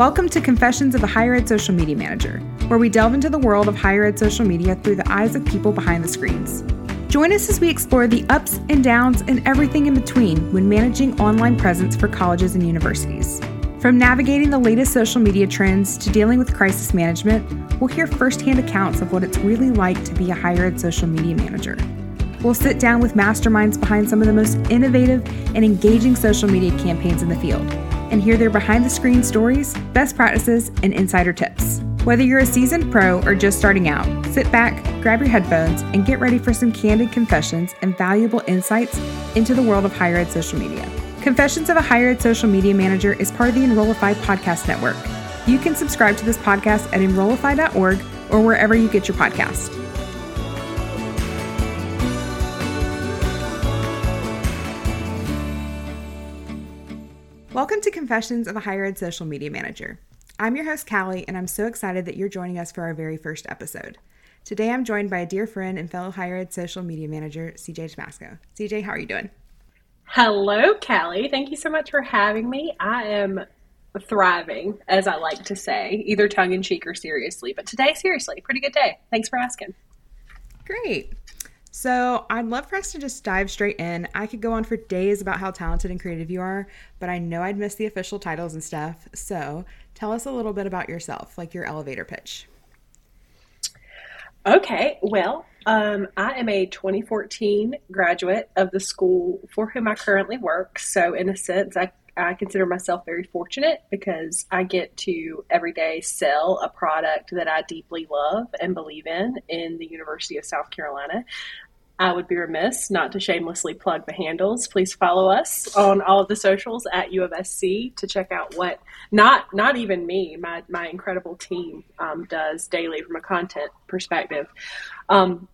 Welcome to Confessions of a Higher Ed Social Media Manager, where we delve into the world of higher ed social media through the eyes of people behind the screens. Join us as we explore the ups and downs and everything in between when managing online presence for colleges and universities. From navigating the latest social media trends to dealing with crisis management, we'll hear firsthand accounts of what it's really like to be a higher ed social media manager. We'll sit down with masterminds behind some of the most innovative and engaging social media campaigns in the field and hear their behind the screen stories, best practices, and insider tips. Whether you're a seasoned pro or just starting out, sit back, grab your headphones, and get ready for some candid confessions and valuable insights into the world of higher ed social media. Confessions of a Higher Ed Social Media Manager is part of the Enrollify Podcast Network. You can subscribe to this podcast at enrollify.org or wherever you get your podcast. Welcome to Confessions of a Higher Ed Social Media Manager. I'm your host, Callie, and I'm so excited that you're joining us for our very first episode. Today, I'm joined by a dear friend and fellow higher ed social media manager, CJ Tamasco. CJ, how are you doing? Hello, Callie. Thank you so much for having me. I am thriving, as I like to say, either tongue in cheek or seriously. But today, seriously, pretty good day. Thanks for asking. Great. So, I'd love for us to just dive straight in. I could go on for days about how talented and creative you are, but I know I'd miss the official titles and stuff. So, tell us a little bit about yourself, like your elevator pitch. Okay, well, um, I am a 2014 graduate of the school for whom I currently work. So, in a sense, I, I consider myself very fortunate because I get to every day sell a product that I deeply love and believe in in the University of South Carolina. I would be remiss not to shamelessly plug the handles. Please follow us on all of the socials at U of SC to check out what not not even me, my my incredible team um, does daily from a content perspective. Um,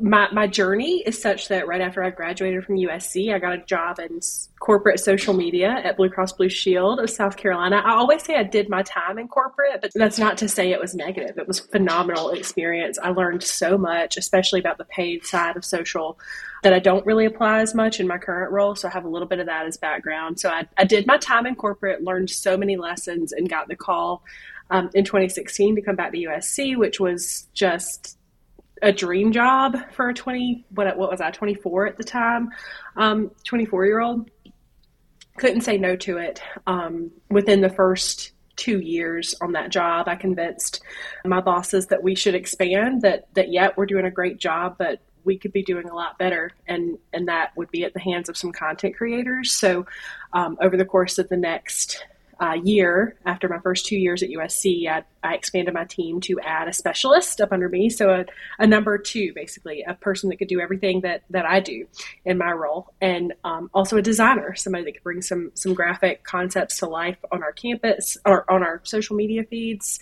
my, my journey is such that right after I graduated from USC, I got a job in corporate social media at Blue Cross Blue Shield of South Carolina. I always say I did my time in corporate, but that's not to say it was negative. It was phenomenal experience. I learned so much, especially about the paid side of social that I don't really apply as much in my current role. So I have a little bit of that as background. So I, I did my time in corporate, learned so many lessons, and got the call um, in 2016 to come back to USC, which was just a dream job for a 20 what what was I 24 at the time? Um 24 year old couldn't say no to it. Um, within the first two years on that job I convinced my bosses that we should expand that that yet we're doing a great job but we could be doing a lot better and and that would be at the hands of some content creators. So um, over the course of the next uh, year, after my first two years at USC, I, I, expanded my team to add a specialist up under me. So a, a, number two, basically, a person that could do everything that, that I do in my role, and um, also a designer, somebody that could bring some some graphic concepts to life on our campus or on our social media feeds,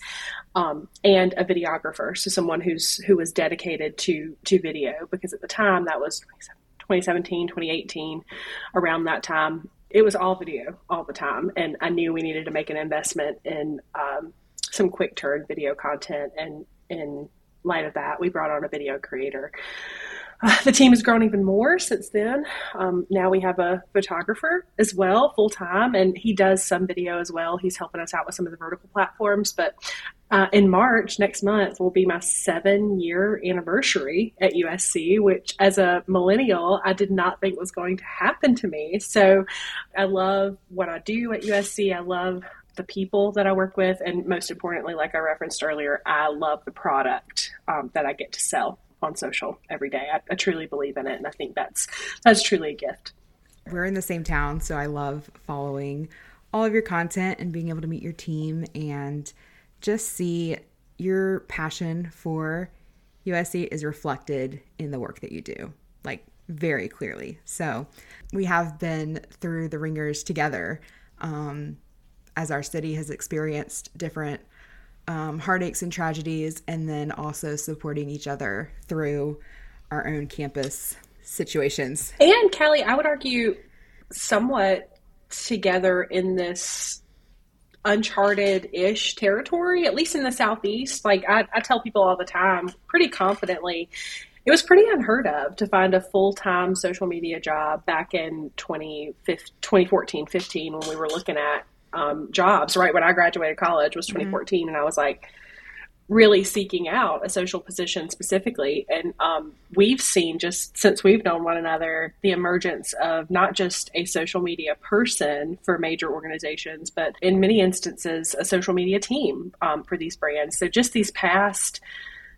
um, and a videographer, so someone who's who was dedicated to to video because at the time that was 2017, 2018, around that time, it was all video all the time, and I knew we needed to make an investment in um, some quick turn video content. And in light of that, we brought on a video creator. The team has grown even more since then. Um, now we have a photographer as well, full time, and he does some video as well. He's helping us out with some of the vertical platforms. But uh, in March next month will be my seven year anniversary at USC, which as a millennial, I did not think was going to happen to me. So I love what I do at USC. I love the people that I work with, and most importantly, like I referenced earlier, I love the product um, that I get to sell on social every day. I, I truly believe in it, and I think that's that's truly a gift. We're in the same town, so I love following all of your content and being able to meet your team and just see your passion for USC is reflected in the work that you do, like very clearly. So we have been through the ringers together um, as our city has experienced different um, heartaches and tragedies, and then also supporting each other through our own campus situations. And Callie, I would argue somewhat together in this uncharted ish territory, at least in the southeast. Like I, I, tell people all the time, pretty confidently, it was pretty unheard of to find a full time social media job back in 2014, 15 when we were looking at um, jobs right when I graduated college was 2014, mm-hmm. and I was like really seeking out a social position specifically. And um, we've seen just since we've known one another the emergence of not just a social media person for major organizations, but in many instances, a social media team um, for these brands. So just these past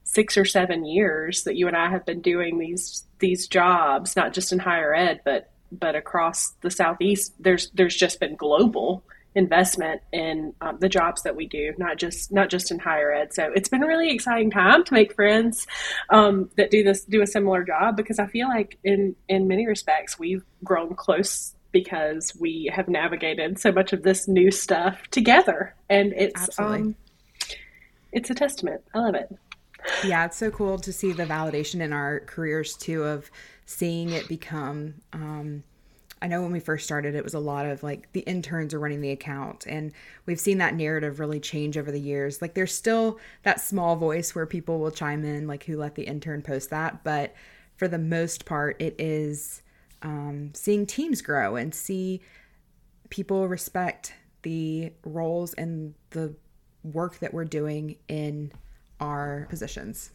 six or seven years that you and I have been doing these these jobs, not just in higher ed, but but across the southeast, there's there's just been global investment in um, the jobs that we do, not just not just in higher ed. So it's been a really exciting time to make friends um, that do this do a similar job because I feel like in in many respects we've grown close because we have navigated so much of this new stuff together, and it's um, it's a testament. I love it. Yeah, it's so cool to see the validation in our careers too of seeing it become um, I know when we first started, it was a lot of like the interns are running the account, and we've seen that narrative really change over the years. Like there's still that small voice where people will chime in, like who let the intern post that, but for the most part, it is um, seeing teams grow and see people respect the roles and the work that we're doing in our positions.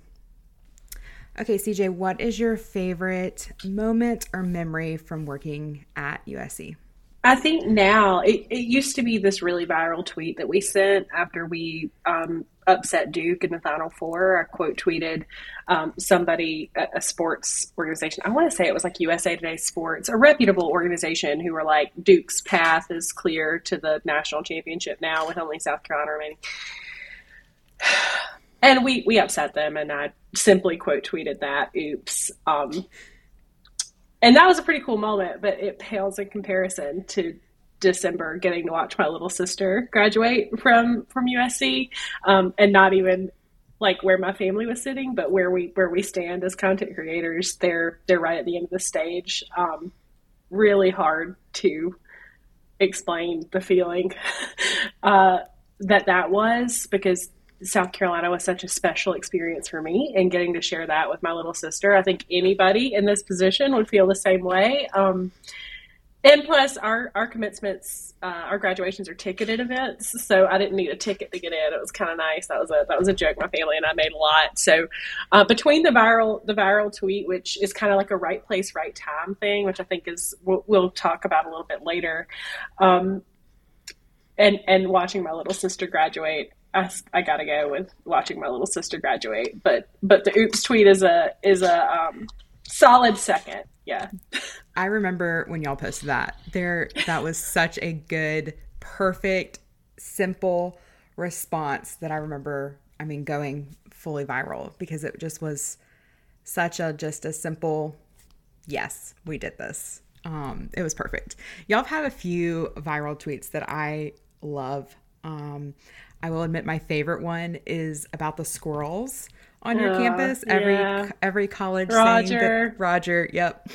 Okay, CJ, what is your favorite moment or memory from working at USC? I think now it, it used to be this really viral tweet that we sent after we um, upset Duke in the Final Four. I quote tweeted um, somebody, a, a, sports organization. I want to say it was like USA Today Sports, a reputable organization, who were like, Duke's path is clear to the national championship now with only South Carolina remaining. And we we upset them, and I simply quote tweeted that. Oops. Um, and that was a pretty cool moment, but it pales in comparison to December getting to watch my little sister graduate from from USC, um, and not even like where my family was sitting, but where we where we stand as content creators. They're they're right at the end of the stage. Um, really hard to explain the feeling uh, that that was because South Carolina was such a special experience for me, and getting to share that with my little sister. I think anybody in this position would feel the same way. Um, and plus, our our commencements, uh, our graduations are ticketed events, so I didn't need a ticket to get in. It was kind of nice. That was a that was a joke my family and I made a lot. So, uh, between the viral the viral tweet, which is kind of like a right place, right time thing, which I think is we'll, we'll talk about a little bit later, um, and and watching my little sister graduate, I, gotta go with watching my little sister graduate. But but the oops tweet is a is a um, solid second. Yeah. I remember when y'all posted that. There that was such a good, perfect, simple response that I remember I mean going fully viral because it just was such a just a simple yes, we did this. Um, it was perfect. Y'all have had a few viral tweets that I love. Um, I will admit my favorite one is about the squirrels on your uh, campus. Every yeah. every college Roger. saying that Roger, yep.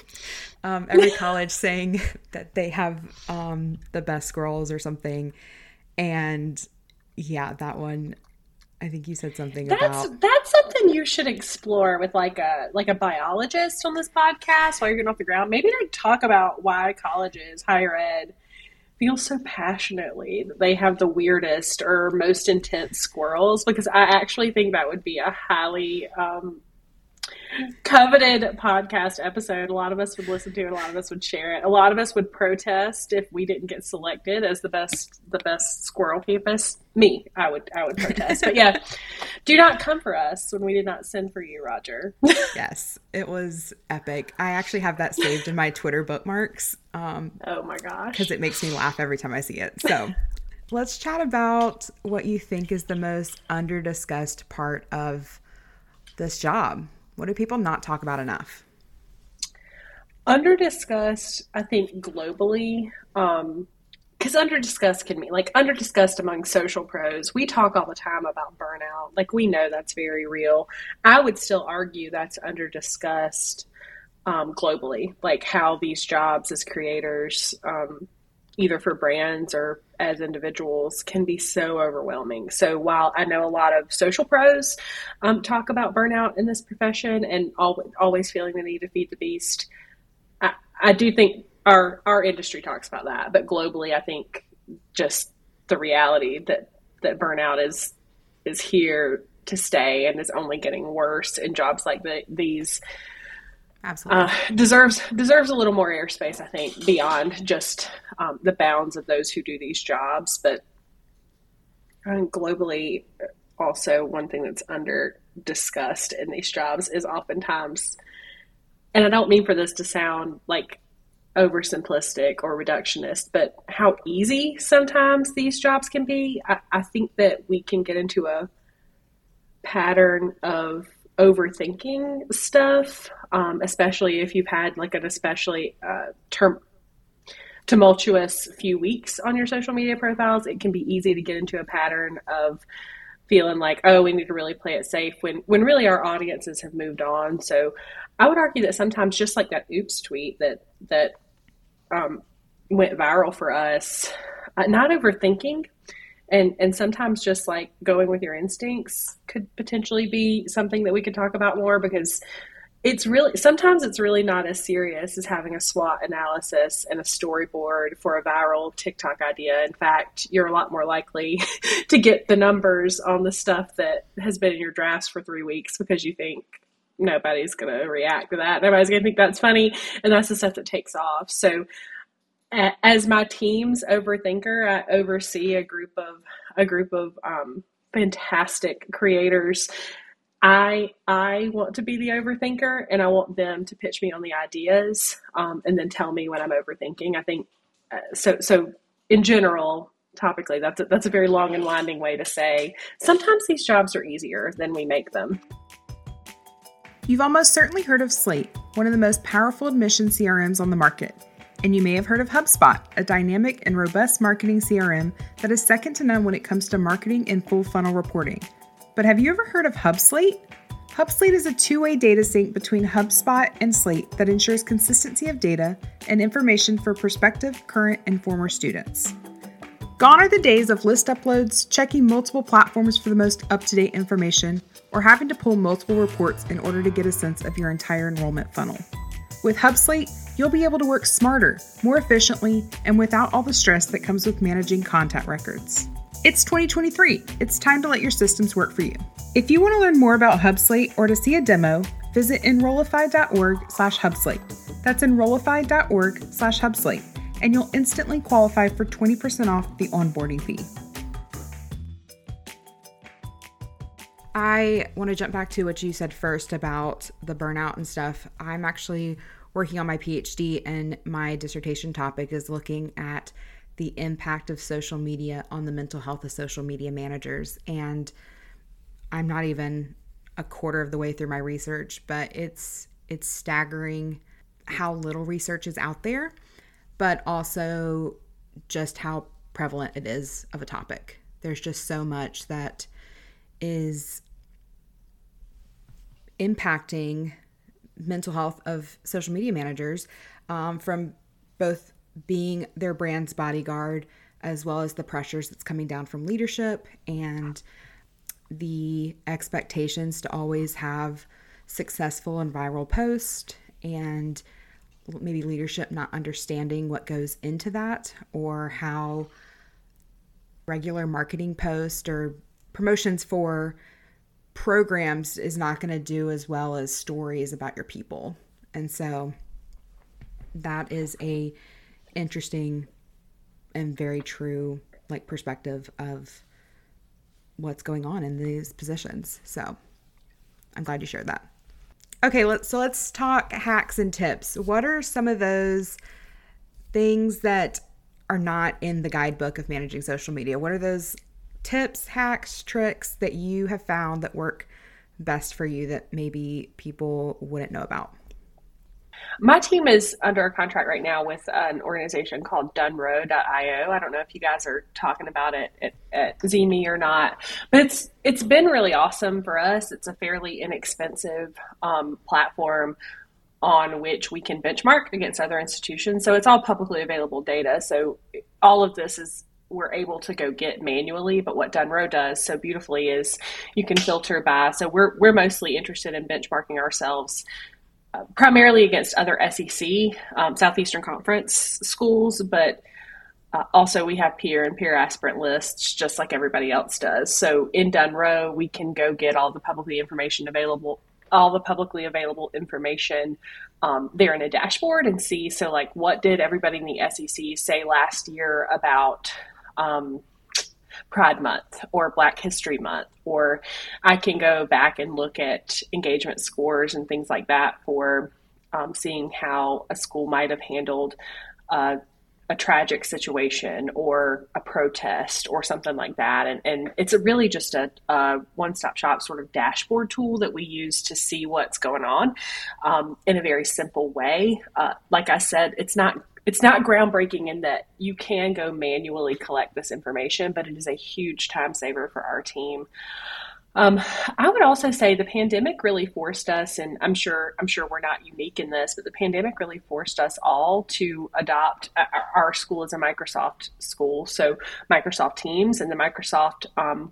Um, every college saying that they have um, the best squirrels or something. And yeah, that one I think you said something that's, about that's something you should explore with like a like a biologist on this podcast while you're getting off the ground. Maybe like talk about why colleges, higher ed, feel so passionately that they have the weirdest or most intense squirrels because I actually think that would be a highly um, coveted podcast episode. A lot of us would listen to it. A lot of us would share it. A lot of us would protest if we didn't get selected as the best the best squirrel campus. Me, I would I would protest. but yeah, do not come for us when we did not send for you, Roger. yes, it was epic. I actually have that saved in my Twitter bookmarks. Um, oh my gosh, because it makes me laugh every time I see it. So. Let's chat about what you think is the most underdiscussed part of this job. What do people not talk about enough? Under discussed, I think globally, um, because under discussed can mean like under discussed among social pros. We talk all the time about burnout. Like we know that's very real. I would still argue that's under discussed um, globally, like how these jobs as creators um, either for brands or as individuals can be so overwhelming. So while I know a lot of social pros um, talk about burnout in this profession and always, always feeling the need to feed the beast, I, I do think our our industry talks about that. But globally, I think just the reality that that burnout is is here to stay and is only getting worse in jobs like the, these absolutely. Uh, deserves deserves a little more airspace i think beyond just um, the bounds of those who do these jobs but globally also one thing that's under discussed in these jobs is oftentimes and i don't mean for this to sound like oversimplistic or reductionist but how easy sometimes these jobs can be. I, I think that we can get into a pattern of overthinking stuff, um, especially if you've had like an especially uh, term tumultuous few weeks on your social media profiles. It can be easy to get into a pattern of feeling like, oh, we need to really play it safe when when really our audiences have moved on. So I would argue that sometimes just like that oops tweet that that um, went viral for us, uh, not overthinking and and sometimes just like going with your instincts could potentially be something that we could talk about more because it's really sometimes it's really not as serious as having a SWOT analysis and a storyboard for a viral TikTok idea. In fact, you're a lot more likely to get the numbers on the stuff that has been in your drafts for three weeks because you think nobody's going to react to that. Nobody's going to think that's funny. And that's the stuff that takes off. So as my team's overthinker, I oversee a group of a group of um, fantastic creators. I I want to be the overthinker, and I want them to pitch me on the ideas, um, and then tell me when I'm overthinking. I think uh, so. So in general, topically, that's a, that's a very long and winding way to say sometimes these jobs are easier than we make them. You've almost certainly heard of Slate, one of the most powerful admission CRMs on the market. And you may have heard of HubSpot, a dynamic and robust marketing CRM that is second to none when it comes to marketing and full funnel reporting. But have you ever heard of HubSlate? HubSlate is a two way data sync between HubSpot and Slate that ensures consistency of data and information for prospective, current, and former students. Gone are the days of list uploads, checking multiple platforms for the most up to date information, or having to pull multiple reports in order to get a sense of your entire enrollment funnel. With HubSlate, you'll be able to work smarter, more efficiently, and without all the stress that comes with managing contact records. It's 2023. It's time to let your systems work for you. If you want to learn more about HubSlate or to see a demo, visit enrollify.org slash HubSlate. That's enrollify.org slash HubSlate, and you'll instantly qualify for 20% off the onboarding fee. I want to jump back to what you said first about the burnout and stuff. I'm actually working on my PhD, and my dissertation topic is looking at the impact of social media on the mental health of social media managers. And I'm not even a quarter of the way through my research, but it's it's staggering how little research is out there, but also just how prevalent it is of a topic. There's just so much that is impacting mental health of social media managers um, from both being their brand's bodyguard as well as the pressures that's coming down from leadership and the expectations to always have successful and viral posts and maybe leadership not understanding what goes into that or how regular marketing posts or promotions for programs is not going to do as well as stories about your people. And so that is a interesting and very true like perspective of what's going on in these positions. So I'm glad you shared that. Okay, let's so let's talk hacks and tips. What are some of those things that are not in the guidebook of managing social media? What are those tips, hacks, tricks that you have found that work best for you that maybe people wouldn't know about? My team is under a contract right now with an organization called Donerow.io. I don't know if you guys are talking about it at, at ZME or not, but it's it's been really awesome for us. It's a fairly inexpensive um, platform on which we can benchmark against other institutions. So it's all publicly available data. So all of this is we're able to go get manually. But what Donerow does so beautifully is you can filter by. So we're we're mostly interested in benchmarking ourselves. Uh, primarily against other SEC, um, Southeastern Conference schools, but uh, also, we have peer and peer aspirant lists just like everybody else does. So in Dunrow, we can go get all the publicly information available, all the publicly available information um, there in a dashboard and see. So, like, what did everybody in the SEC say last year about um, Pride Month or Black History Month? Or I can go back and look at engagement scores and things like that for um, seeing how a school might have handled. Uh, a tragic situation or a protest or something like that. And, and it's really just a, a one stop shop sort of dashboard tool that we use to see what's going on um, in a very simple way. Uh, like I said, it's not it's not groundbreaking in that you can go manually collect this information, but it is a huge time saver for our team. Um, I would also say the pandemic really forced us, and I'm sure I'm sure we're not unique in this, but the pandemic really forced us all to adopt uh, our school as a Microsoft school. So Microsoft Teams and the Microsoft um,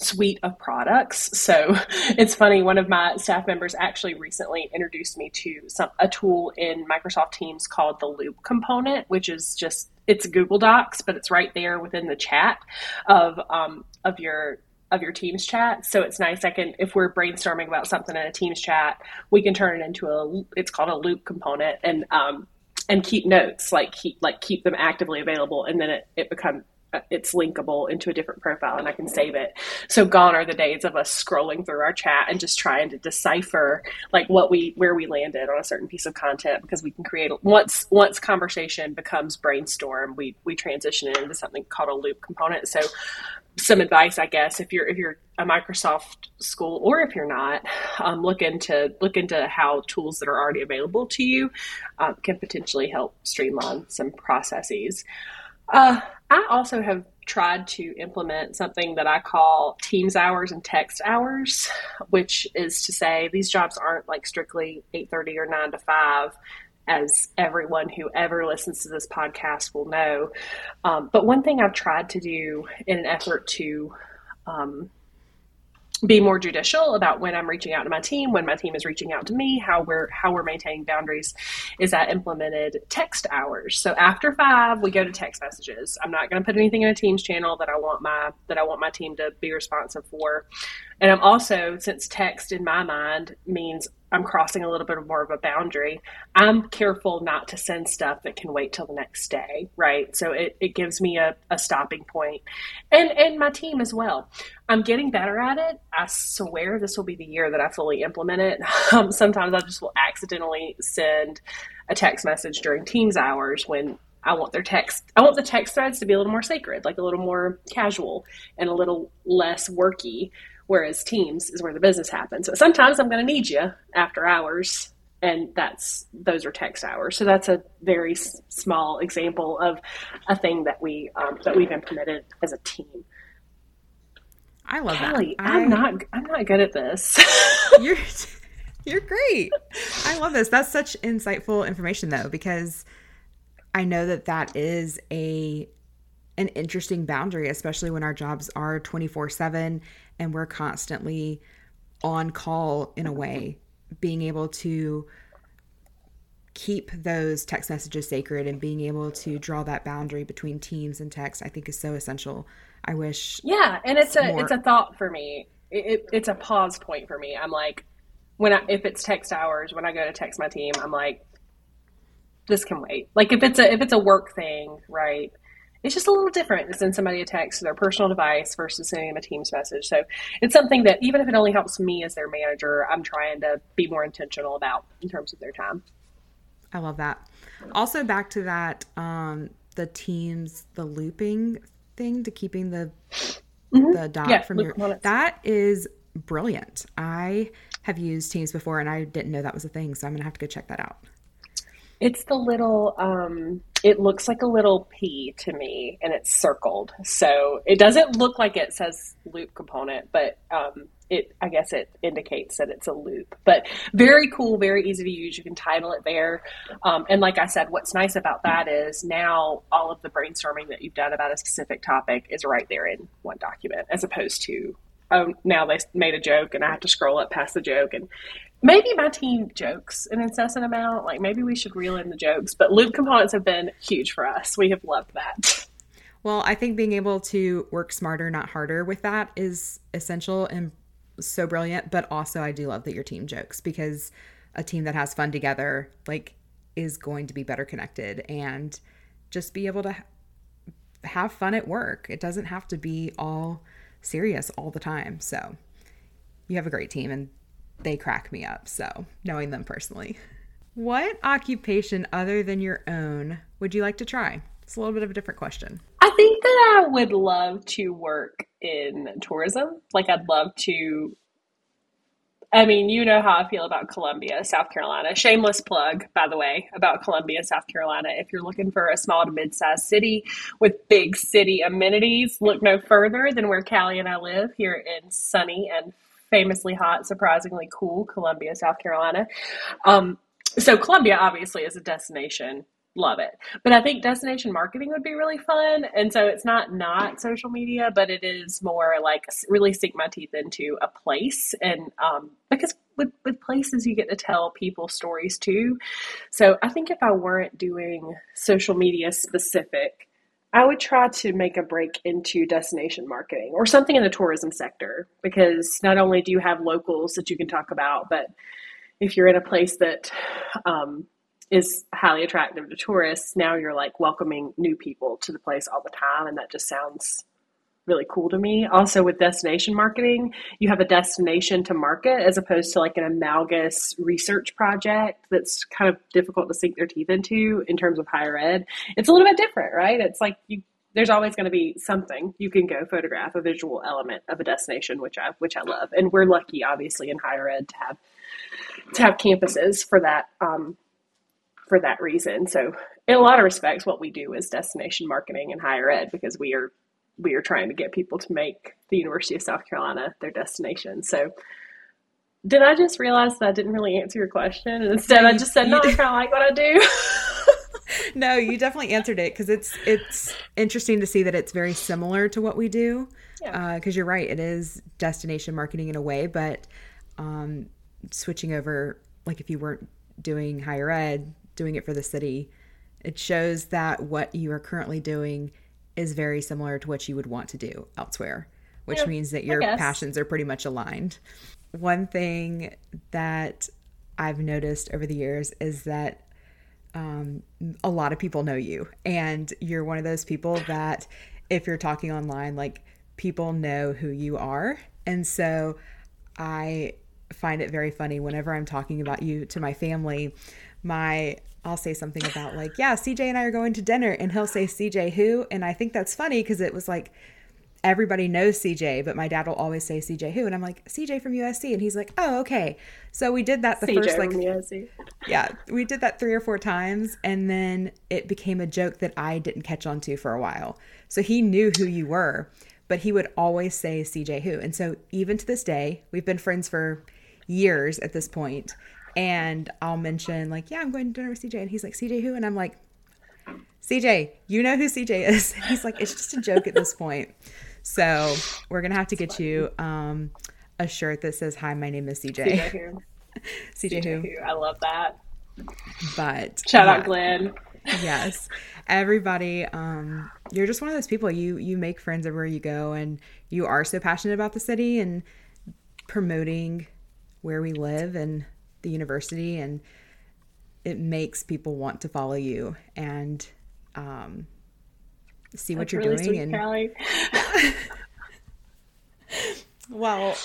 suite of products. So it's funny. One of my staff members actually recently introduced me to some a tool in Microsoft Teams called the Loop component, which is just it's Google Docs, but it's right there within the chat of um, of your of your Teams chat. So it's nice. I can, if we're brainstorming about something in a Teams chat, we can turn it into a, it's called a loop component and, um, and keep notes, like keep, like keep them actively available. And then it, it becomes, it's linkable into a different profile and I can save it. So gone are the days of us scrolling through our chat and just trying to decipher like what we where we landed on a certain piece of content because we can create once once conversation becomes brainstorm, we we transition it into something called a loop component. So some advice, I guess, if you're if you're a Microsoft school or if you're not, um, look into look into how tools that are already available to you um, can potentially help streamline some processes. Uh, I also have tried to implement something that I call Teams hours and text hours, which is to say these jobs aren't like strictly eight thirty or nine to five as everyone who ever listens to this podcast will know. Um, but one thing I've tried to do in an effort to um, be more judicial about when I'm reaching out to my team, when my team is reaching out to me, how we're how we're maintaining boundaries, is that implemented text hours. So after five, we go to text messages. I'm not going to put anything in a Teams channel that I want my that I want my team to be responsive for. And I'm also, since text in my mind means I'm crossing a little bit more of a boundary, I'm careful not to send stuff that can wait till the next day, right? So it, it gives me a, a stopping point. And and my team as well. I'm getting better at it. I swear this will be the year that I fully implement it. Um, sometimes I just will accidentally send a text message during Teams hours when I want their text. I want the text threads to be a little more sacred, like a little more casual and a little less worky whereas teams is where the business happens. So sometimes I'm going to need you after hours, and that's those are text hours. So that's a very s- small example of a thing that we um, that we've implemented as a team. I love Callie, that. I'm not I'm not good at this. you're you're great. I love this. That's such insightful information though because I know that that is a an interesting boundary especially when our jobs are 24/7 and we're constantly on call in a way, being able to keep those text messages sacred and being able to draw that boundary between teams and text, I think is so essential. I wish. Yeah, and it's a it's a thought for me. It, it, it's a pause point for me. I'm like, when I if it's text hours, when I go to text my team, I'm like, this can wait. Like if it's a if it's a work thing, right? It's just a little different to send somebody a text to their personal device versus sending them a Teams message. So it's something that even if it only helps me as their manager, I'm trying to be more intentional about in terms of their time. I love that. Also, back to that, um, the Teams, the looping thing to keeping the mm-hmm. the dot yeah, from your that is brilliant. I have used Teams before and I didn't know that was a thing, so I'm gonna have to go check that out. It's the little, um, it looks like a little P to me and it's circled. So it doesn't look like it says loop component, but um, it, I guess it indicates that it's a loop. But very cool, very easy to use. You can title it there. Um, and like I said, what's nice about that is now all of the brainstorming that you've done about a specific topic is right there in one document as opposed to oh, now they made a joke and I have to scroll up past the joke. And maybe my team jokes an incessant amount. Like maybe we should reel in the jokes, but loop components have been huge for us. We have loved that. Well, I think being able to work smarter, not harder with that is essential and so brilliant. But also, I do love that your team jokes because a team that has fun together, like, is going to be better connected and just be able to have fun at work. It doesn't have to be all serious all the time. So, you have a great team and they crack me up. So, knowing them personally. What occupation other than your own would you like to try? It's a little bit of a different question. I think that I would love to work in tourism. Like, I'd love to. I mean, you know how I feel about Columbia, South Carolina. Shameless plug, by the way, about Columbia, South Carolina. If you're looking for a small to mid sized city with big city amenities, look no further than where Callie and I live here in sunny and famously hot, surprisingly cool Columbia, South Carolina. Um, so Columbia obviously is a destination. Love it. But I think destination marketing would be really fun. And so it's not not social media, but it is more like really sink my teeth into a place. And um, because with, with places, you get to tell people stories too. So I think if I weren't doing social media specific, I would try to make a break into destination marketing or something in the tourism sector because not only do you have locals that you can talk about, but if you're in a place that um, is highly attractive to tourists, now you're like welcoming new people to the place all the time, and that just sounds really cool to me. Also, with destination marketing, you have a destination to market as opposed to like an amalgamous research project that's kind of difficult to sink their teeth into in terms of higher ed. It's a little bit different, right? It's like you there's always going to be something you can go photograph a visual element of a destination which i which i love and we're lucky obviously in higher ed to have to have campuses for that um, for that reason so in a lot of respects what we do is destination marketing in higher ed because we are we are trying to get people to make the University of South Carolina their destination. So did I just realize that I didn't really answer your question? And instead, I just said, "No, I kind of like what I do." no, you definitely answered it because it's it's interesting to see that it's very similar to what we do. Because yeah. uh, you're right, it is destination marketing in a way, but um, switching over, like if you weren't doing higher ed, doing it for the city, it shows that what you are currently doing is very similar to what you would want to do elsewhere, which yeah, means that your passions are pretty much aligned. One thing that I've noticed over the years is that um, a lot of people know you, and you're one of those people that if you're talking online, like people know who you are. And so I find it very funny whenever I'm talking about you to my family. My I'll say something about like, yeah, CJ and I are going to dinner, and he'll say CJ who, and I think that's funny because it was like everybody knows CJ, but my dad will always say CJ who, and I'm like CJ from USC, and he's like, oh okay. So we did that the CJ first like USC. yeah, we did that three or four times, and then it became a joke that I didn't catch on to for a while. So he knew who you were, but he would always say CJ who, and so even to this day, we've been friends for years at this point and I'll mention like, yeah, I'm going to dinner with CJ, and he's like, CJ who? And I'm like, CJ, you know who CJ is? he's like, it's just a joke at this point. So we're gonna have to get you um, a shirt that says, "Hi, my name is CJ." CJ who? CJ, CJ who? I love that. But shout out Glenn. yes, everybody. Um, you're just one of those people. You you make friends everywhere you go, and you are so passionate about the city and promoting where we live and the university and it makes people want to follow you and um, see what That's you're really doing sweet, and well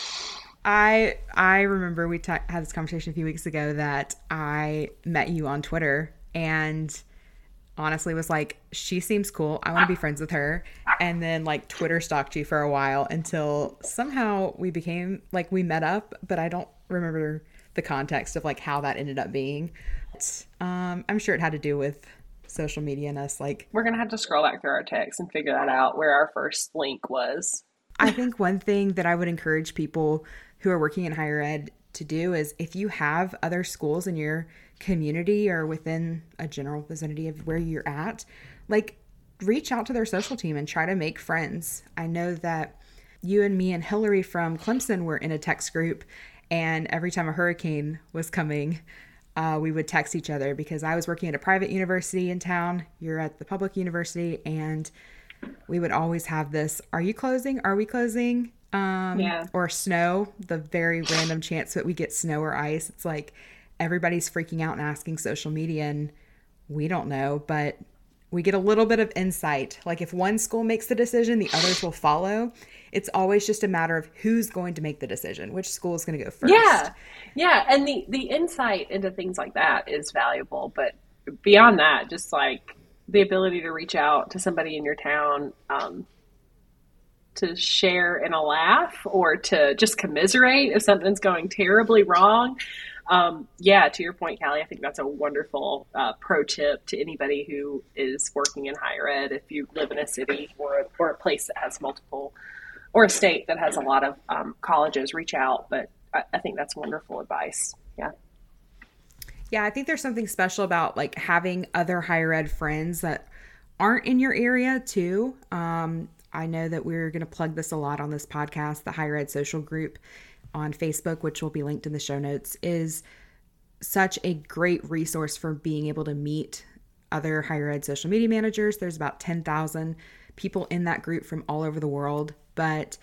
i i remember we ta- had this conversation a few weeks ago that i met you on twitter and honestly was like she seems cool. I want to be friends with her. And then like twitter stalked you for a while until somehow we became like we met up but i don't remember the context of like how that ended up being. Um, I'm sure it had to do with social media and us like we're gonna have to scroll back through our text and figure that out where our first link was. I think one thing that I would encourage people who are working in higher ed to do is if you have other schools in your community or within a general vicinity of where you're at, like reach out to their social team and try to make friends. I know that you and me and Hillary from Clemson were in a text group And every time a hurricane was coming, uh, we would text each other because I was working at a private university in town. You're at the public university, and we would always have this: "Are you closing? Are we closing?" Um, Yeah. Or snow. The very random chance that we get snow or ice. It's like everybody's freaking out and asking social media, and we don't know, but we get a little bit of insight. Like if one school makes the decision, the others will follow. It's always just a matter of who's going to make the decision, which school is going to go first. Yeah, yeah, and the the insight into things like that is valuable. But beyond that, just like the ability to reach out to somebody in your town um, to share in a laugh or to just commiserate if something's going terribly wrong. Um, yeah, to your point, Callie, I think that's a wonderful uh, pro tip to anybody who is working in higher ed. If you live in a city or or a place that has multiple or a state that has a lot of um, colleges, reach out. But I, I think that's wonderful advice. Yeah. Yeah, I think there's something special about like having other higher ed friends that aren't in your area too. Um, I know that we're going to plug this a lot on this podcast. The higher ed social group on Facebook, which will be linked in the show notes, is such a great resource for being able to meet other higher ed social media managers. There's about 10,000 people in that group from all over the world, but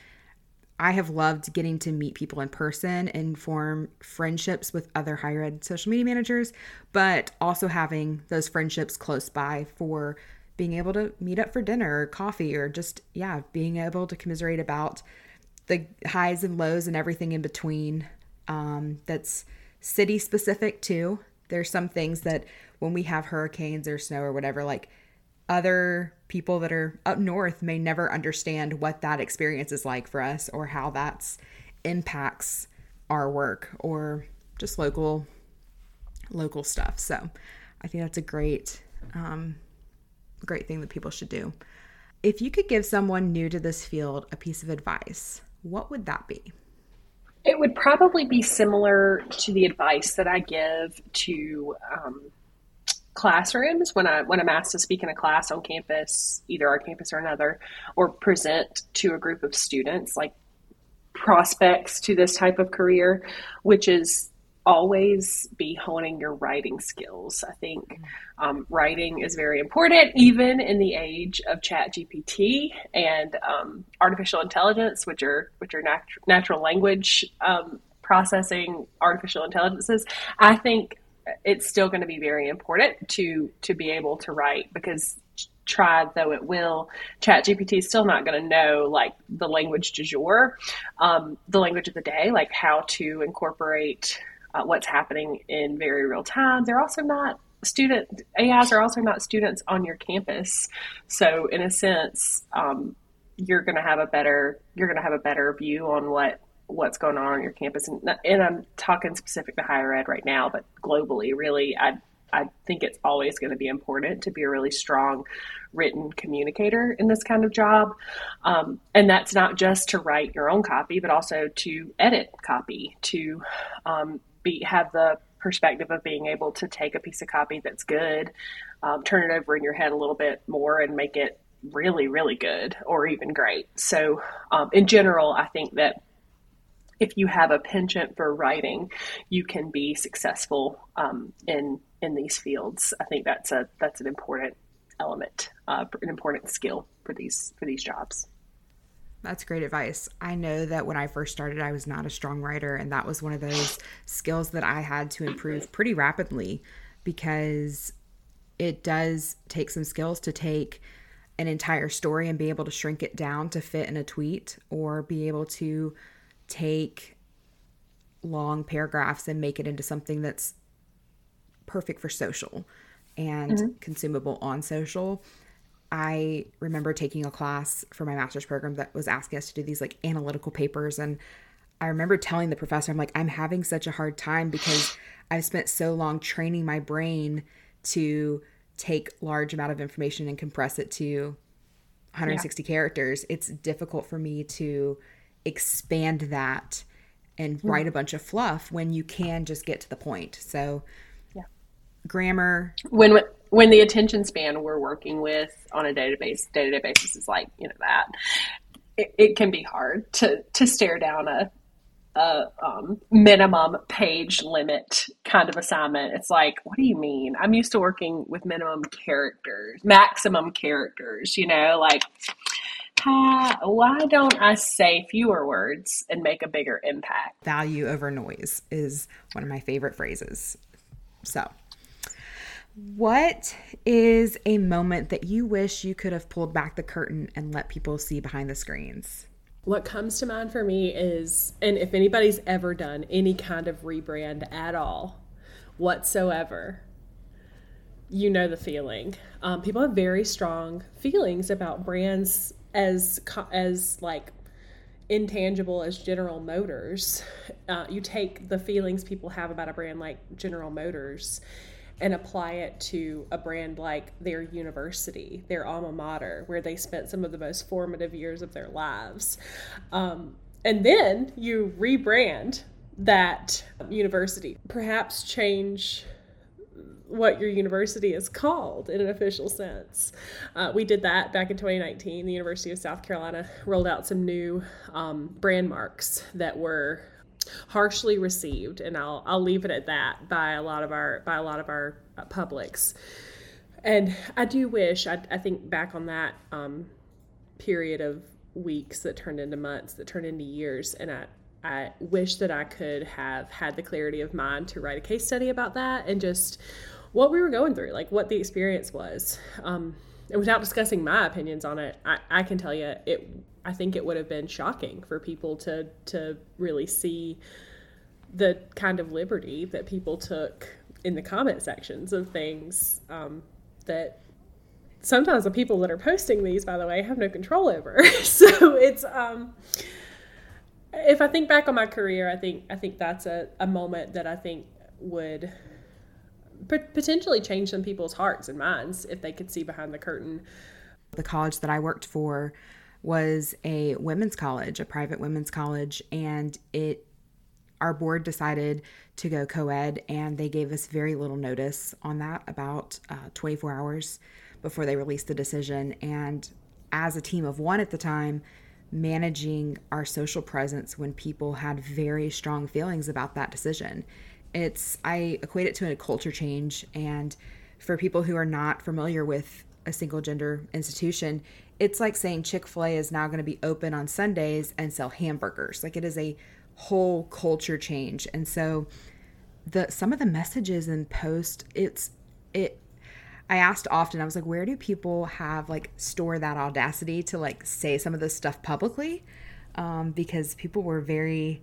I have loved getting to meet people in person and form friendships with other higher ed social media managers, but also having those friendships close by for being able to meet up for dinner or coffee or just, yeah, being able to commiserate about the highs and lows and everything in between. Um, that's city specific too. There's some things that when we have hurricanes or snow or whatever, like other people that are up north may never understand what that experience is like for us or how that's impacts our work or just local local stuff. So I think that's a great um, great thing that people should do. If you could give someone new to this field a piece of advice, what would that be? It would probably be similar to the advice that I give to um, classrooms when I when I'm asked to speak in a class on campus, either our campus or another, or present to a group of students, like prospects to this type of career, which is always be honing your writing skills. I think um, writing is very important, even in the age of Chat GPT and um, artificial intelligence, which are which are nat- natural language um, processing artificial intelligences. I think it's still going to be very important to to be able to write because tried though it will chat gpt is still not going to know like the language du jour um, the language of the day like how to incorporate uh, what's happening in very real time. They're also not student ais are also not students on your campus. So in a sense um, you're going to have a better you're going to have a better view on what what's going on on your campus. And, and i'm talking specific to higher ed right now but globally really i I think it's always going to be important to be a really strong written communicator in this kind of job. Um, and that's not just to write your own copy, but also to edit copy, to um, be have the perspective of being able to take a piece of copy that's good, um, turn it over in your head a little bit more, and make it really, really good or even great. So, um, in general, I think that if you have a penchant for writing, you can be successful um, in in these fields. I think that's a that's an important element, uh, an important skill for these for these jobs. That's great advice. I know that when I first started, I was not a strong writer, and that was one of those skills that I had to improve pretty rapidly because it does take some skills to take an entire story and be able to shrink it down to fit in a tweet or be able to take long paragraphs and make it into something that's perfect for social and mm-hmm. consumable on social. I remember taking a class for my master's program that was asking us to do these like analytical papers. And I remember telling the professor, I'm like, I'm having such a hard time because I've spent so long training my brain to take large amount of information and compress it to 160 yeah. characters. It's difficult for me to expand that and mm-hmm. write a bunch of fluff when you can just get to the point. So yeah. grammar when when the attention span we're working with on a database day-to-day basis is like you know that it, it can be hard to to stare down a a um, minimum page limit kind of assignment. It's like, what do you mean? I'm used to working with minimum characters, maximum characters, you know, like, uh, why don't I say fewer words and make a bigger impact? Value over noise is one of my favorite phrases. So, what is a moment that you wish you could have pulled back the curtain and let people see behind the screens? What comes to mind for me is, and if anybody's ever done any kind of rebrand at all, whatsoever, you know the feeling. Um, people have very strong feelings about brands as as like intangible as General Motors. Uh, you take the feelings people have about a brand like General Motors and apply it to a brand like their university, their alma mater, where they spent some of the most formative years of their lives. Um, and then you rebrand that university, perhaps change what your university is called in an official sense. Uh, we did that back in 2019. The University of South Carolina rolled out some new um, brand marks that were harshly received, and I'll I'll leave it at that by a lot of our by a lot of our uh, publics. And I do wish I, I think back on that um, period of weeks that turned into months, that turned into years, and I I wish that I could have had the clarity of mind to write a case study about that and just what we were going through, like what the experience was. Um, and without discussing my opinions on it, I, I can tell you it I think it would have been shocking for people to to really see the kind of liberty that people took in the comment sections of things um, that sometimes the people that are posting these, by the way, have no control over. so it's um, if I think back on my career, I think I think that's a, a moment that I think would potentially change some people's hearts and minds if they could see behind the curtain. The college that I worked for was a women's college, a private women's college, and it our board decided to go co-ed and they gave us very little notice on that about uh, 24 hours before they released the decision. And as a team of one at the time managing our social presence when people had very strong feelings about that decision. It's i equate it to a culture change and for people who are not familiar with a single gender institution it's like saying Chick-fil-A is now going to be open on Sundays and sell hamburgers. Like it is a whole culture change. And so the some of the messages and post it's it I asked often, I was like, where do people have like store that audacity to like say some of this stuff publicly? Um, because people were very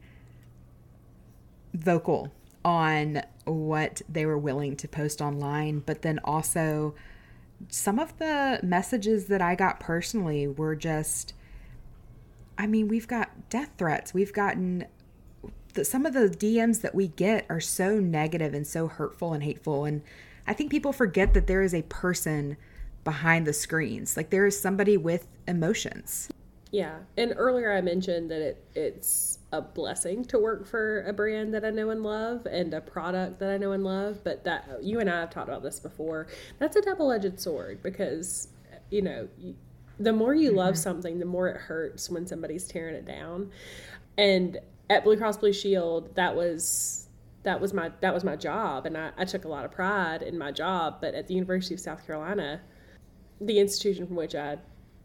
vocal on what they were willing to post online, but then also some of the messages that I got personally were just I mean, we've got death threats. We've gotten the, some of the DMs that we get are so negative and so hurtful and hateful and I think people forget that there is a person behind the screens. Like there is somebody with emotions. Yeah. And earlier I mentioned that it it's a blessing to work for a brand that I know and love and a product that I know and love. But that you and I have talked about this before. That's a double edged sword because, you know, the more you love mm-hmm. something, the more it hurts when somebody's tearing it down. And at Blue Cross Blue Shield, that was that was my that was my job and I, I took a lot of pride in my job but at the university of south carolina the institution from which i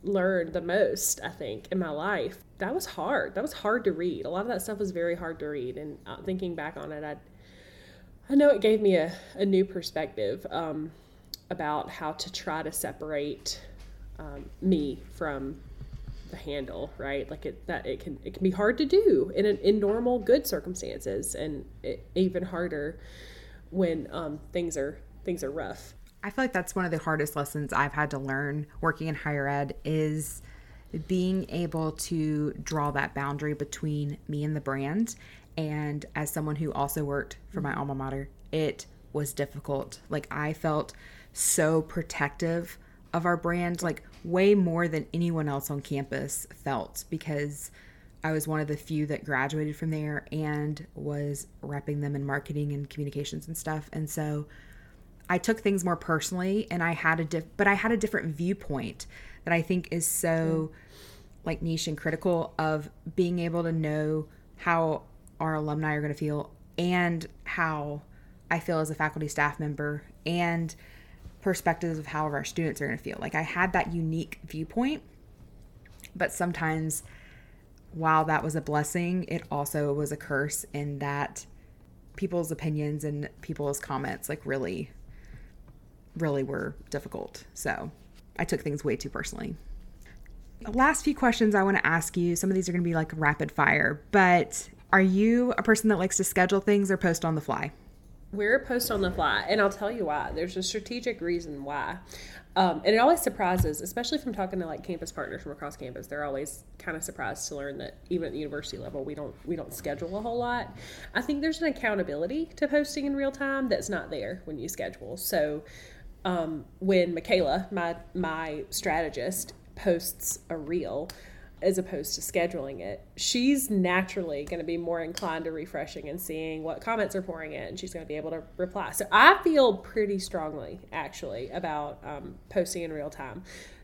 learned the most, I think, in my life. That was hard. That was hard to read. A lot of that stuff was very hard to read. And uh, thinking back on it, I, I know it gave me a, a new perspective um, about how to try to separate um, me from the handle, right? Like it that it can it can be hard to do in an, in normal good circumstances, and it, even harder when um, things are things are rough. I feel like that's one of the hardest lessons I've had to learn working in higher ed is being able to draw that boundary between me and the brand. And as someone who also worked for my alma mater, it was difficult. Like I felt so protective of our brand, like way more than anyone else on campus felt because I was one of the few that graduated from there and was repping them in marketing and communications and stuff. And so I took things more personally and I had a diff but I had a different viewpoint that I think is so like niche and critical of being able to know how our alumni are going to feel and how I feel as a faculty staff member and perspectives of how our students are going to feel. Like I had that unique viewpoint, but sometimes while that was a blessing, it also was a curse in that people's opinions and people's comments like really really were difficult. So, I took things way too personally. Last few questions I want to ask you, some of these are going to be like rapid fire, but are you a person that likes to schedule things or post on the fly? We're post on the fly, and I'll tell you why. There's a strategic reason why. Um, and it always surprises, especially from talking to like campus partners from across campus. They're always kind of surprised to learn that even at the university level, we don't we don't schedule a whole lot. I think there's an accountability to posting in real time that's not there when you schedule. So um, when Michaela, my my strategist, posts a reel, as opposed to scheduling it, she's naturally going to be more inclined to refreshing and seeing what comments are pouring in. And she's going to be able to reply. So I feel pretty strongly, actually, about um, posting in real time.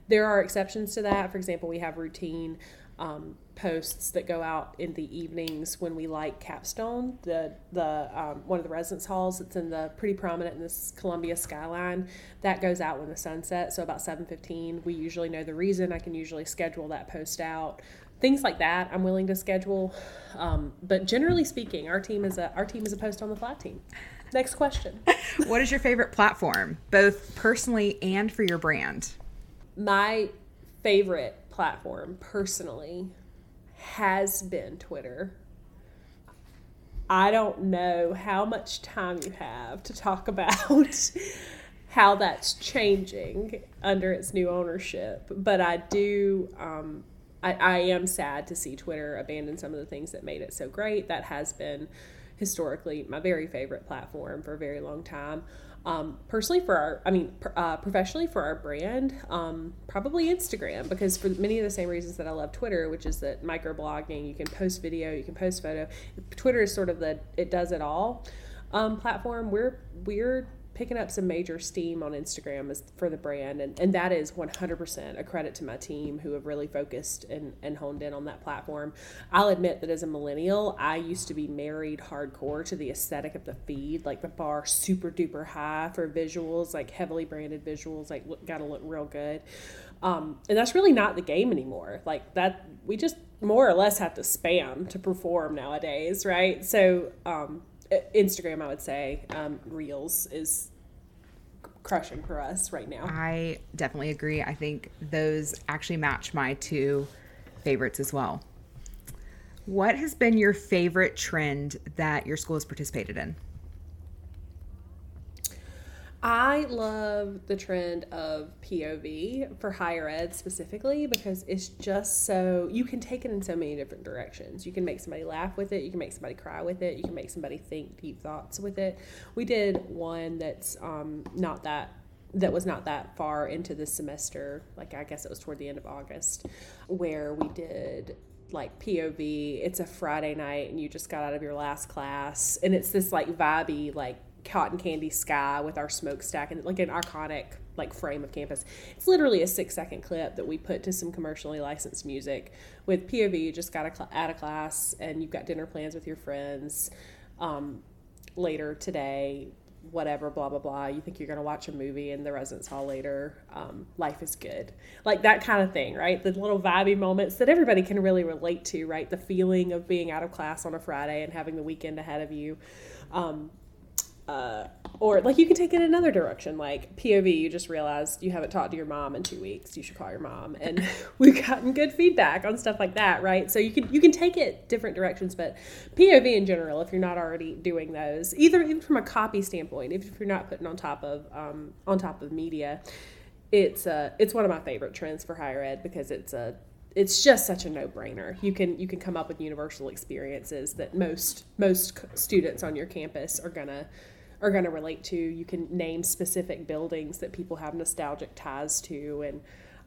There are exceptions to that. For example, we have routine um, posts that go out in the evenings when we light Capstone, the the um, one of the residence halls that's in the pretty prominent in this Columbia skyline. That goes out when the sun sets, so about seven fifteen. We usually know the reason. I can usually schedule that post out. Things like that, I'm willing to schedule. Um, but generally speaking, our team is a our team is a post on the flat team. Next question. what is your favorite platform, both personally and for your brand? My favorite platform personally has been Twitter. I don't know how much time you have to talk about how that's changing under its new ownership, but I do. Um, I, I am sad to see Twitter abandon some of the things that made it so great. That has been historically my very favorite platform for a very long time. Um, personally, for our, I mean, uh, professionally for our brand, um, probably Instagram because for many of the same reasons that I love Twitter, which is that microblogging, you can post video, you can post photo. Twitter is sort of the it does it all um, platform. We're we're picking up some major steam on Instagram as, for the brand, and, and that is 100% a credit to my team who have really focused and, and honed in on that platform. I'll admit that as a millennial, I used to be married hardcore to the aesthetic of the feed, like the bar super duper high for visuals, like heavily branded visuals, like gotta look real good. Um, and that's really not the game anymore. Like that, we just more or less have to spam to perform nowadays, right? So, um, Instagram, I would say, um, Reels is crushing for us right now. I definitely agree. I think those actually match my two favorites as well. What has been your favorite trend that your school has participated in? I love the trend of POV for higher ed specifically because it's just so you can take it in so many different directions. You can make somebody laugh with it, you can make somebody cry with it, you can make somebody think deep thoughts with it. We did one that's um, not that that was not that far into the semester, like I guess it was toward the end of August, where we did like POV. It's a Friday night and you just got out of your last class, and it's this like vibey like cotton candy sky with our smokestack and like an iconic like frame of campus. It's literally a six second clip that we put to some commercially licensed music. With POV, you just got cl- out of class and you've got dinner plans with your friends um, later today. Whatever, blah blah blah. You think you're gonna watch a movie in the residence hall later. Um, life is good, like that kind of thing, right? The little vibey moments that everybody can really relate to, right? The feeling of being out of class on a Friday and having the weekend ahead of you. Um, uh, or like you can take it another direction. Like pov you just realized you haven't talked to your mom in two weeks. You should call your mom. And we've gotten good feedback on stuff like that right? So you can you can take it different directions. But pov in general if you're not already doing those either even from a copy standpoint if you're not putting on top of um, on top of media it's uh it's one of my favorite trends for higher ed because it's a it's just such a no-brainer. You can you can come up with universal experiences that most most students on your campus are gonna are to relate to. You can name specific buildings that people have nostalgic ties to, and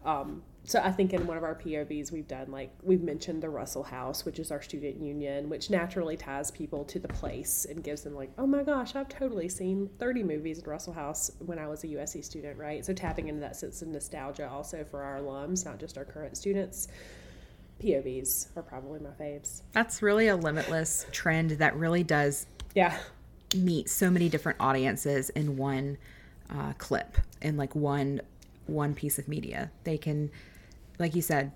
um, so I think in one of our POVs we've done like we've mentioned the Russell House, which is our student union, which naturally ties people to the place and gives them like, oh my gosh, I've totally seen 30 movies in Russell House when I was a USC student, right? So tapping into that sense of nostalgia also for our alums, not just our current students. POVs are probably my faves. That's really a limitless trend that really does Yeah. meet so many different audiences in one uh, clip in like one one piece of media. They can, like you said,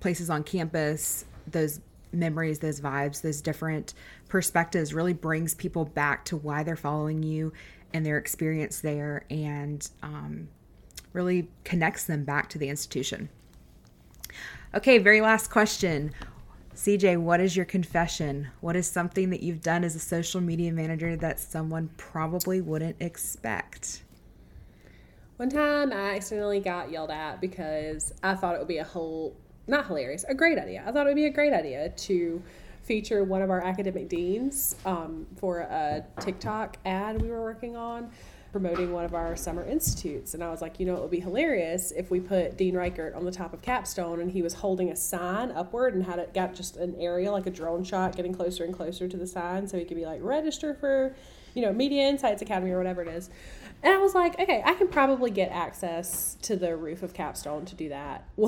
places on campus, those memories, those vibes, those different perspectives really brings people back to why they're following you and their experience there, and um, really connects them back to the institution. Okay, very last question. CJ, what is your confession? What is something that you've done as a social media manager that someone probably wouldn't expect? One time I accidentally got yelled at because I thought it would be a whole, not hilarious, a great idea. I thought it would be a great idea to feature one of our academic deans um, for a TikTok ad we were working on promoting one of our summer institutes. And I was like, you know, it would be hilarious if we put Dean Reichert on the top of Capstone and he was holding a sign upward and had it got just an area like a drone shot getting closer and closer to the sign so he could be like, register for, you know, Media Insights Academy or whatever it is. And I was like, okay, I can probably get access to the roof of Capstone to do that.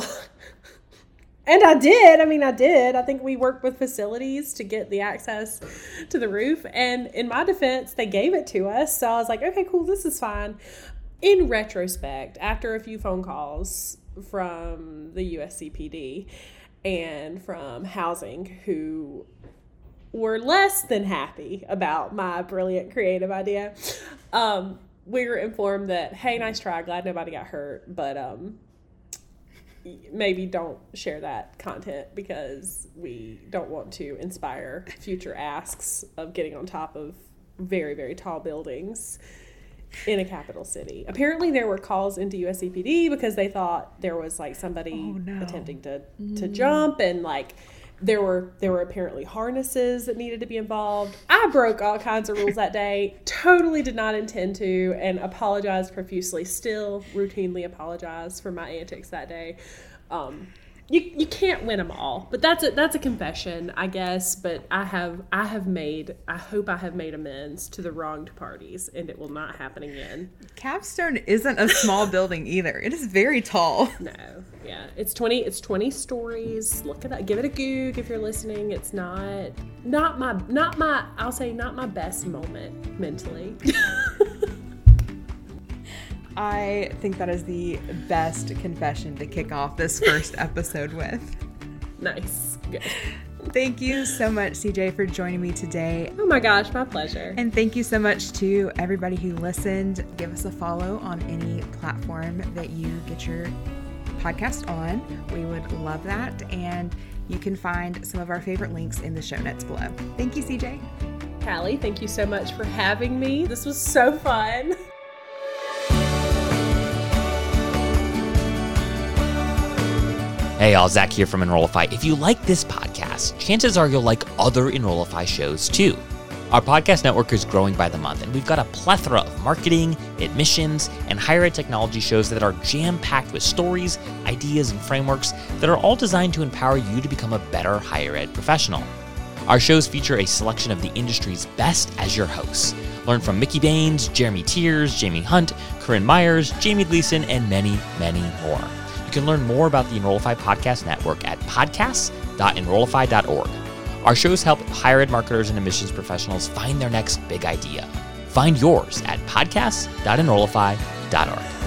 And I did. I mean, I did. I think we worked with facilities to get the access to the roof. And in my defense, they gave it to us. So I was like, okay, cool, this is fine. In retrospect, after a few phone calls from the USCPD and from housing, who were less than happy about my brilliant creative idea, um, we were informed that, hey, nice try. Glad nobody got hurt. But um, maybe don't share that content because we don't want to inspire future asks of getting on top of very very tall buildings in a capital city. Apparently there were calls into USCPD because they thought there was like somebody Oh, no. attempting to to jump and like there were there were apparently harnesses that needed to be involved. I broke all kinds of rules that day. Totally did not intend to and apologized profusely. Still routinely apologize for my antics that day. Um, you, you can't win them all, but that's a that's a confession, I guess. But I have I have made I hope I have made amends to the wronged parties, and it will not happen again. Capstone isn't a small building either. It is very tall. No, yeah, it's twenty. It's twenty stories. Look it up. Give it a goog if you're listening. It's not not my not my. I'll say not my best moment mentally. I think that is the best confession to kick off this first episode with. nice. Good. Thank you so much, CJ, for joining me today. Oh my gosh, my pleasure. And thank you so much to everybody who listened. Give us a follow on any platform that you get your podcast on. We would love that. And you can find some of our favorite links in the show notes below. Thank you, CJ. Callie, thank you so much for having me. This was so fun. Hey, y'all, Zach here from Enrollify. If you like this podcast, chances are you'll like other Enrollify shows too. Our podcast network is growing by the month, and we've got a plethora of marketing, admissions, and higher ed technology shows that are jam packed with stories, ideas, and frameworks that are all designed to empower you to become a better higher ed professional. Our shows feature a selection of the industry's best as your hosts. Learn from Mickey Baines, Jeremy Tiers, Jamie Hunt, Corinne Myers, Jamie Gleason, and many, many more. You can learn more about the Enrollify Podcast Network at podcasts.enrollify.org. Our shows help higher ed marketers and admissions professionals find their next big idea. Find yours at podcasts.enrollify.org.